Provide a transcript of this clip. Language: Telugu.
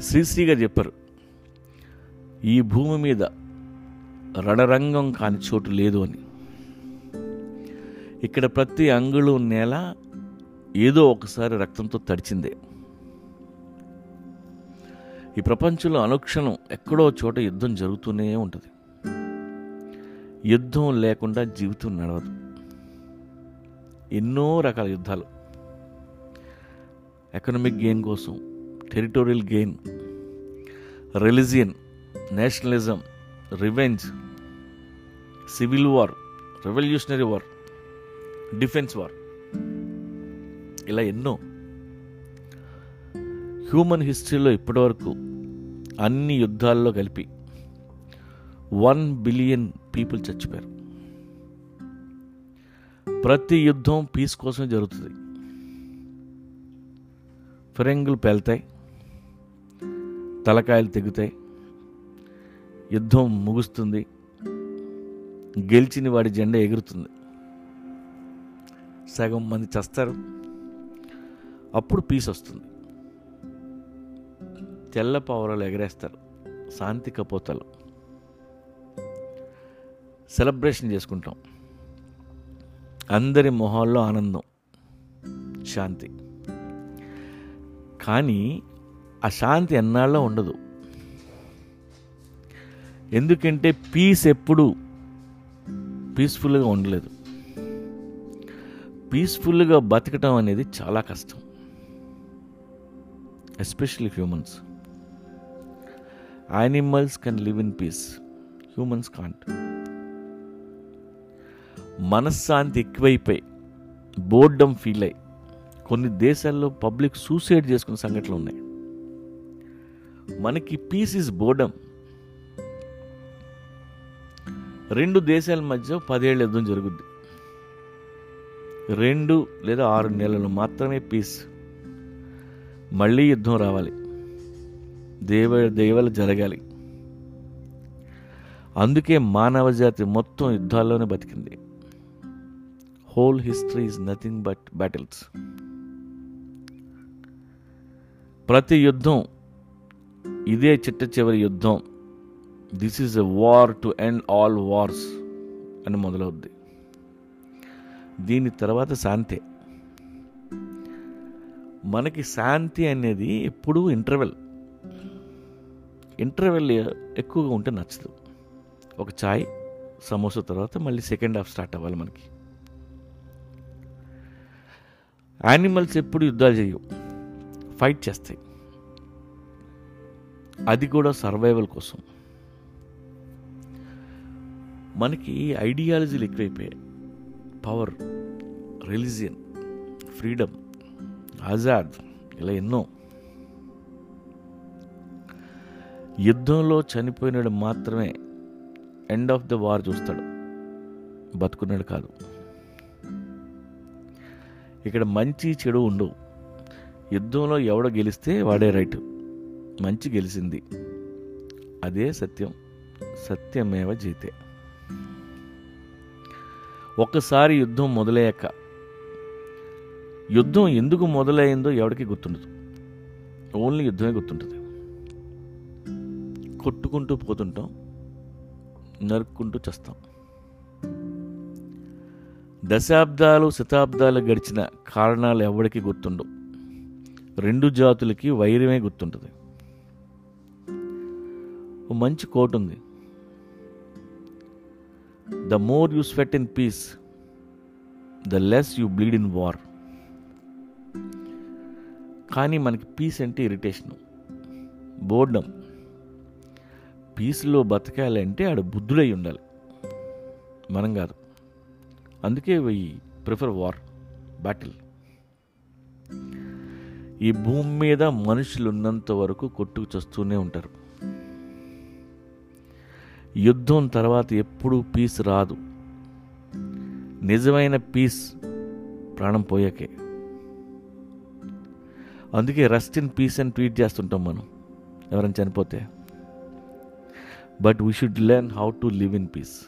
శ్రీశ్రీ గారు చెప్పారు ఈ భూమి మీద రణరంగం కాని చోటు లేదు అని. ఇక్కడ ప్రతి అంగుళం నేల ఏదో ఒకసారి రక్తంతో తడిచిందే. ఈ ప్రపంచంలో అనుక్షణం ఎక్కడో చోట యుద్ధం జరుగుతూనే ఉంటుంది. యుద్ధం లేకుండా జీవితం నడవదు. ఎన్నో రకాల యుద్ధాలు. ఎకనామిక్ గెయిన్ కోసం territorial gain religion nationalism revenge civil war revolutionary war defence war. ఇలా ఎన్నో. హ్యూమన్ హిస్టరీలో ఇప్పటివరకు అన్ని యుద్ధాల్లో కలిపి వన్ బిలియన్ పీపుల్ చచ్చిపోయారు. ప్రతి యుద్ధం పీస్ కోసమే జరుగుతుంది. ఫిరంగులు పేలుతాయి. తలకాయలు తెగుతాయి. యుద్ధం ముగుస్తుంది. గెలిచిన వాడి జెండా ఎగురుతుంది. సగం మంది చస్తారు. అప్పుడు పీస్ వస్తుంది. తెల్ల పావురాలు ఎగరేస్తారు. శాంతి కపోతలు. సెలబ్రేషన్ చేసుకుంటాం. అందరి మొహాల్లో ఆనందం. శాంతి. కానీ ఆ శాంతి ఎన్నాళ్ళో ఉండదు. ఎందుకంటే పీస్ ఎప్పుడు పీస్ఫుల్గా ఉండలేదు. పీస్ఫుల్గా బతకటం అనేది చాలా కష్టం. Especially humans animals can live in peace humans can't మనశ్శాంతి ఎక్కువైపోయి బోర్డమ్ ఫీల్ అయ్యి కొన్ని దేశాల్లో పబ్లిక్ సూసైడ్ చేసుకున్న సంఘటనలు ఉన్నాయి. మనకి పీస్ ఇస్ బోర్డమ్ రెండు దేశాల మధ్య పదేళ్ళ యుద్ధం జరుగుద్ది. రెండు లేదా ఆరు నెలలు మాత్రమే పీస్ మళ్ళీ యుద్ధం రావాలి. దేవ దేవలు జరగాలి. అందుకే మానవ జాతి మొత్తం యుద్ధాల్లోనే బతికింది. Whole history is nothing but battles ప్రతి యుద్ధం ఇదే చిట్ట చివరి యుద్ధం. This is a war to end all wars అని మొదలవుద్ది. దీని తర్వాత శాంతే. మనకి శాంతి అనేది ఎప్పుడూ ఇంటర్వెల్ ఇంటర్వెల్ ఎక్కువగా ఉంటే నచ్చదు. ఒక చాయ్ సమోసా తర్వాత మళ్ళీ సెకండ్ హాఫ్ స్టార్ట్ అవ్వాలి మనకి. యానిమల్స్ ఎప్పుడు యుద్ధాలు చేయవు. ఫైట్ చేస్తాయి. అది కూడా సర్వైవల్ కోసం. మనకి ఐడియాలజీలు ఎక్కువైపోయాయి పవర్ రిలీజియన్ ఫ్రీడమ్ ఆజాద్ ఇలా ఎన్నో. యుద్ధంలో చనిపోయినాడు మాత్రమే ఎండ్ ఆఫ్ ద వార్ చూస్తాడు. బతుకున్నాడు కాదు. ఇక్కడ మంచి చెడు ఉండవు. యుద్ధంలో ఎవడ గెలిస్తే వాడే రైట్ మంచి గెలిచింది అదే సత్యం సత్యమేవ జీతే. ఒక్కసారి యుద్ధం మొదలయ్యాక యుద్ధం ఎందుకు మొదలైందో ఎవరికి గుర్తుండదు. ఓన్లీ యుద్ధమే గుర్తుంటుంది. కొట్టుకుంటూ పోతుంటాం నరుక్కుంటూ చస్తాం. దశాబ్దాలు శతాబ్దాలు గడిచిన కారణాలు ఎవరికి గుర్తుండవు. రెండు జాతులకి వైరమే గుర్తుంటుంది. ఒక మంచి కోట్ ఉంది. The more you sweat in peace the less you bleed in war కానీ మనకి పీస్ అంటే ఇరిటేషను బోర్డం పీస్లో బతకాలంటే ఆడ బుద్ధుడై ఉండాలి. మనం కాదు. అందుకే వై ప్రిఫర్ వార్ బ్యాటిల్ ఈ భూమి మీద మనుషులు ఉన్నంత వరకు కొట్టుకు చస్తూనే ఉంటారు. యుద్ధం తర్వాత ఎప్పుడూ పీస్ రాదు. నిజమైన పీస్ ప్రాణం పోయాకే. అందుకే రెస్ట్ ఇన్ పీస్ అని ట్వీట్ చేస్తుంటాం మనం. ఎవరైనా చనిపోతే. But we should learn how to live in peace